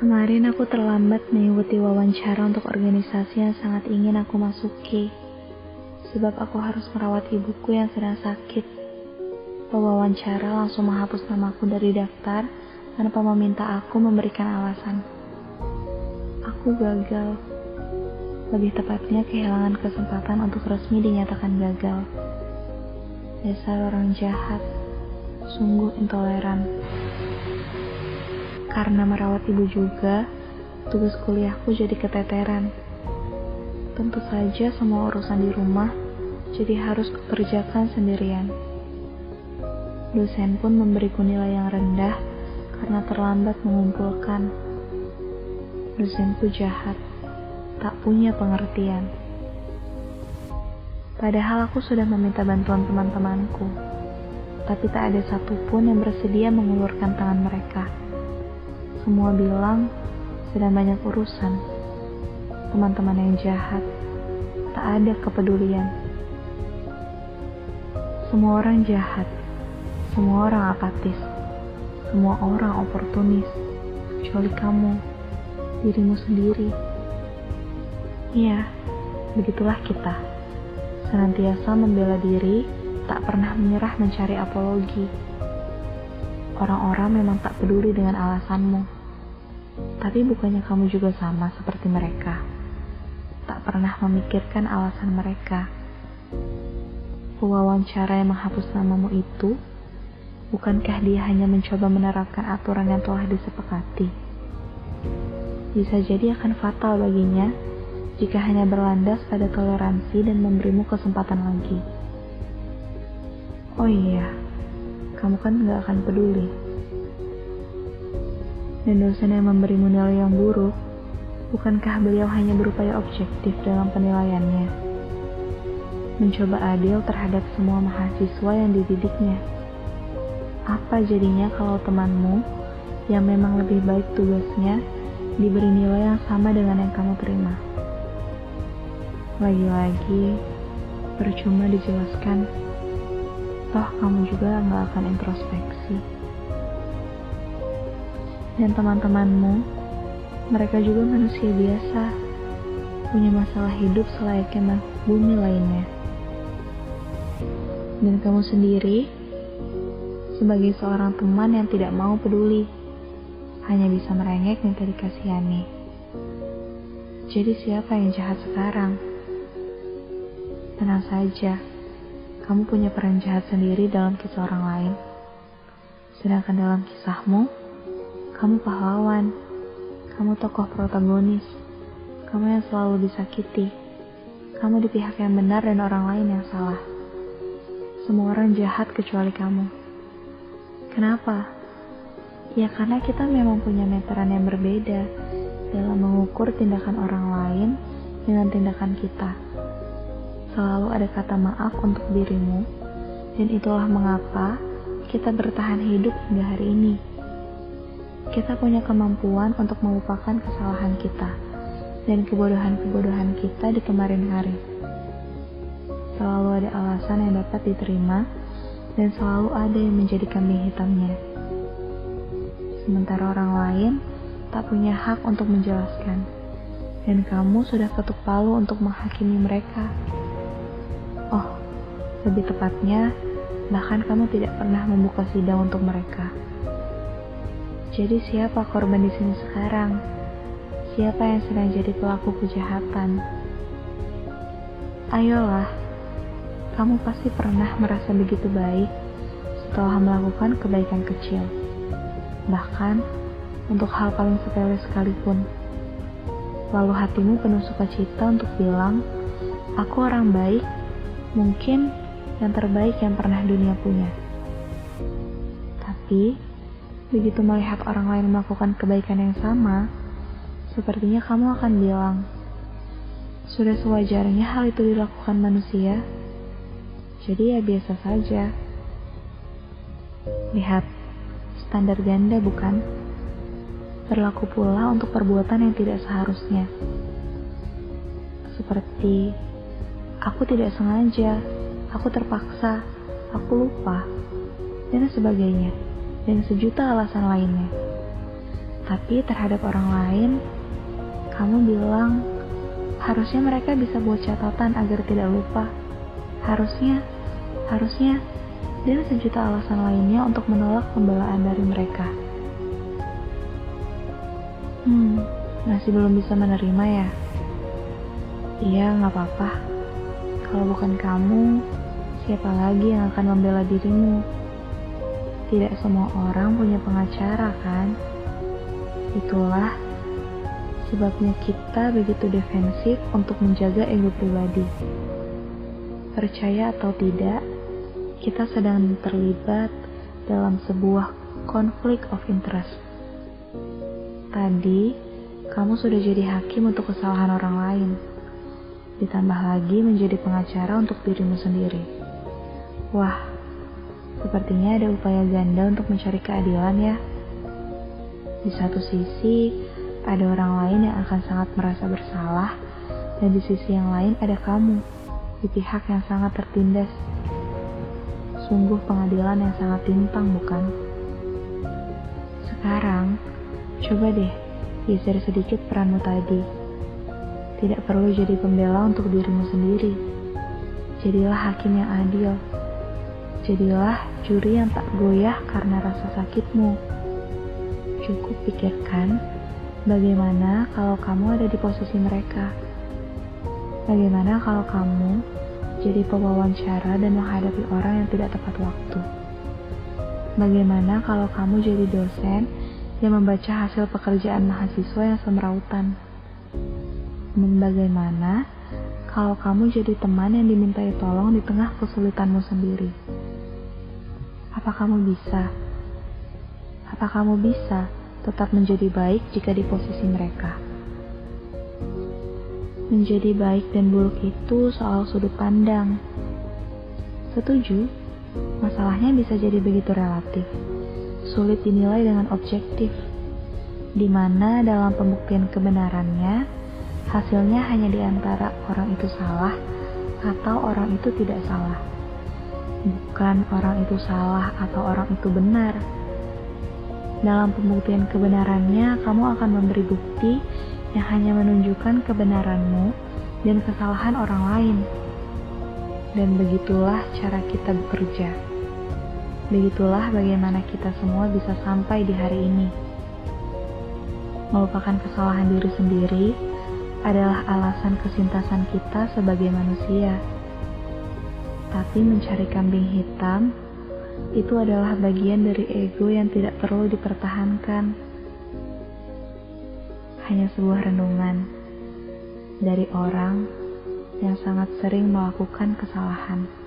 Kemarin aku terlambat mengikuti wawancara untuk organisasi yang sangat ingin aku masuki. Sebab aku harus merawat ibuku yang sedang sakit. Pewawancara langsung menghapus namaku dari daftar tanpa meminta aku memberikan alasan. Aku gagal. Lebih tepatnya kehilangan kesempatan untuk resmi dinyatakan gagal. Dasar orang jahat, sungguh intoleran. Karena merawat ibu juga, tugas kuliahku jadi keteteran. Tentu saja semua urusan di rumah jadi harus kukerjakan sendirian. Dosen pun memberiku nilai yang rendah karena terlambat mengumpulkan. Dosenku jahat, tak punya pengertian. Padahal aku sudah meminta bantuan teman-temanku, tapi tak ada satupun yang bersedia mengulurkan tangan mereka. Semua bilang sedang banyak urusan. Teman-teman yang jahat, tak ada kepedulian. Semua orang jahat, semua orang apatis, semua orang oportunis, kecuali kamu, dirimu sendiri. Iya, begitulah kita. Senantiasa membela diri, tak pernah menyerah mencari apologi Orang-orang memang tak peduli dengan alasanmu. Tapi bukannya kamu juga sama seperti mereka. Tak pernah memikirkan alasan mereka. Pewawancara yang menghapus namamu itu, bukankah dia hanya mencoba menerapkan aturan yang telah disepakati? Bisa jadi akan fatal baginya jika hanya berlandas pada toleransi dan memberimu kesempatan lagi. Oh iya, kamu kan gak akan peduli. Dan dosen yang memberimu nilai yang buruk, bukankah beliau hanya berupaya objektif dalam penilaiannya? Mencoba adil terhadap semua mahasiswa yang dididiknya. Apa jadinya kalau temanmu yang memang lebih baik tugasnya diberi nilai yang sama dengan yang kamu terima? Lagi-lagi, percuma dijelaskan toh kamu juga nggak akan introspeksi. Dan teman-temanmu, mereka juga manusia biasa, punya masalah hidup selayaknya bumi lainnya. Dan kamu sendiri, sebagai seorang teman yang tidak mau peduli, hanya bisa merengek minta dikasihani. Jadi siapa yang jahat sekarang? Tenang saja kamu punya peran jahat sendiri dalam kisah orang lain. Sedangkan dalam kisahmu, kamu pahlawan, kamu tokoh protagonis, kamu yang selalu disakiti, kamu di pihak yang benar dan orang lain yang salah. Semua orang jahat kecuali kamu. Kenapa? Ya karena kita memang punya meteran yang berbeda dalam mengukur tindakan orang lain dengan tindakan kita selalu ada kata maaf untuk dirimu, dan itulah mengapa kita bertahan hidup hingga hari ini. Kita punya kemampuan untuk melupakan kesalahan kita dan kebodohan-kebodohan kita di kemarin hari. Selalu ada alasan yang dapat diterima, dan selalu ada yang menjadi kambing hitamnya. Sementara orang lain tak punya hak untuk menjelaskan, dan kamu sudah ketuk palu untuk menghakimi mereka. Lebih tepatnya, bahkan kamu tidak pernah membuka sidang untuk mereka. Jadi siapa korban di sini sekarang? Siapa yang sedang jadi pelaku kejahatan? Ayolah, kamu pasti pernah merasa begitu baik setelah melakukan kebaikan kecil. Bahkan untuk hal paling sepele sekalipun. Lalu hatimu penuh sukacita untuk bilang, aku orang baik mungkin yang terbaik yang pernah dunia punya. Tapi, begitu melihat orang lain melakukan kebaikan yang sama, sepertinya kamu akan bilang, sudah sewajarnya hal itu dilakukan manusia, jadi ya biasa saja. Lihat, standar ganda bukan? Berlaku pula untuk perbuatan yang tidak seharusnya. Seperti aku tidak sengaja, aku terpaksa, aku lupa, dan sebagainya, dan sejuta alasan lainnya. Tapi terhadap orang lain, kamu bilang harusnya mereka bisa buat catatan agar tidak lupa. Harusnya, harusnya, dan sejuta alasan lainnya untuk menolak pembelaan dari mereka. Hmm, masih belum bisa menerima ya? Iya, nggak apa-apa. Kalau bukan kamu, siapa lagi yang akan membela dirimu? Tidak semua orang punya pengacara, kan? Itulah sebabnya kita begitu defensif untuk menjaga ego pribadi. Percaya atau tidak, kita sedang terlibat dalam sebuah konflik of interest Tadi, kamu sudah jadi hakim untuk kesalahan orang lain. Ditambah lagi menjadi pengacara untuk dirimu sendiri. Wah, sepertinya ada upaya ganda untuk mencari keadilan ya. Di satu sisi, ada orang lain yang akan sangat merasa bersalah, dan di sisi yang lain ada kamu, di pihak yang sangat tertindas. Sungguh pengadilan yang sangat timpang, bukan? Sekarang, Coba deh, geser sedikit peranmu tadi. Tidak perlu jadi pembela untuk dirimu sendiri. Jadilah hakim yang adil. Jadilah juri yang tak goyah karena rasa sakitmu. Cukup pikirkan bagaimana kalau kamu ada di posisi mereka. Bagaimana kalau kamu jadi pewawancara dan menghadapi orang yang tidak tepat waktu? Bagaimana kalau kamu jadi dosen yang membaca hasil pekerjaan mahasiswa yang semerautan. Dan bagaimana kalau kamu jadi teman yang dimintai tolong di tengah kesulitanmu sendiri? Apa kamu bisa? Apa kamu bisa tetap menjadi baik jika di posisi mereka? Menjadi baik dan buruk itu soal sudut pandang. Setuju, masalahnya bisa jadi begitu relatif sulit dinilai dengan objektif, di mana dalam pembuktian kebenarannya, hasilnya hanya di antara orang itu salah atau orang itu tidak salah. Bukan orang itu salah atau orang itu benar. Dalam pembuktian kebenarannya, kamu akan memberi bukti yang hanya menunjukkan kebenaranmu dan kesalahan orang lain. Dan begitulah cara kita bekerja. Begitulah bagaimana kita semua bisa sampai di hari ini. Melupakan kesalahan diri sendiri adalah alasan kesintasan kita sebagai manusia. Tapi mencari kambing hitam itu adalah bagian dari ego yang tidak perlu dipertahankan. Hanya sebuah renungan dari orang yang sangat sering melakukan kesalahan.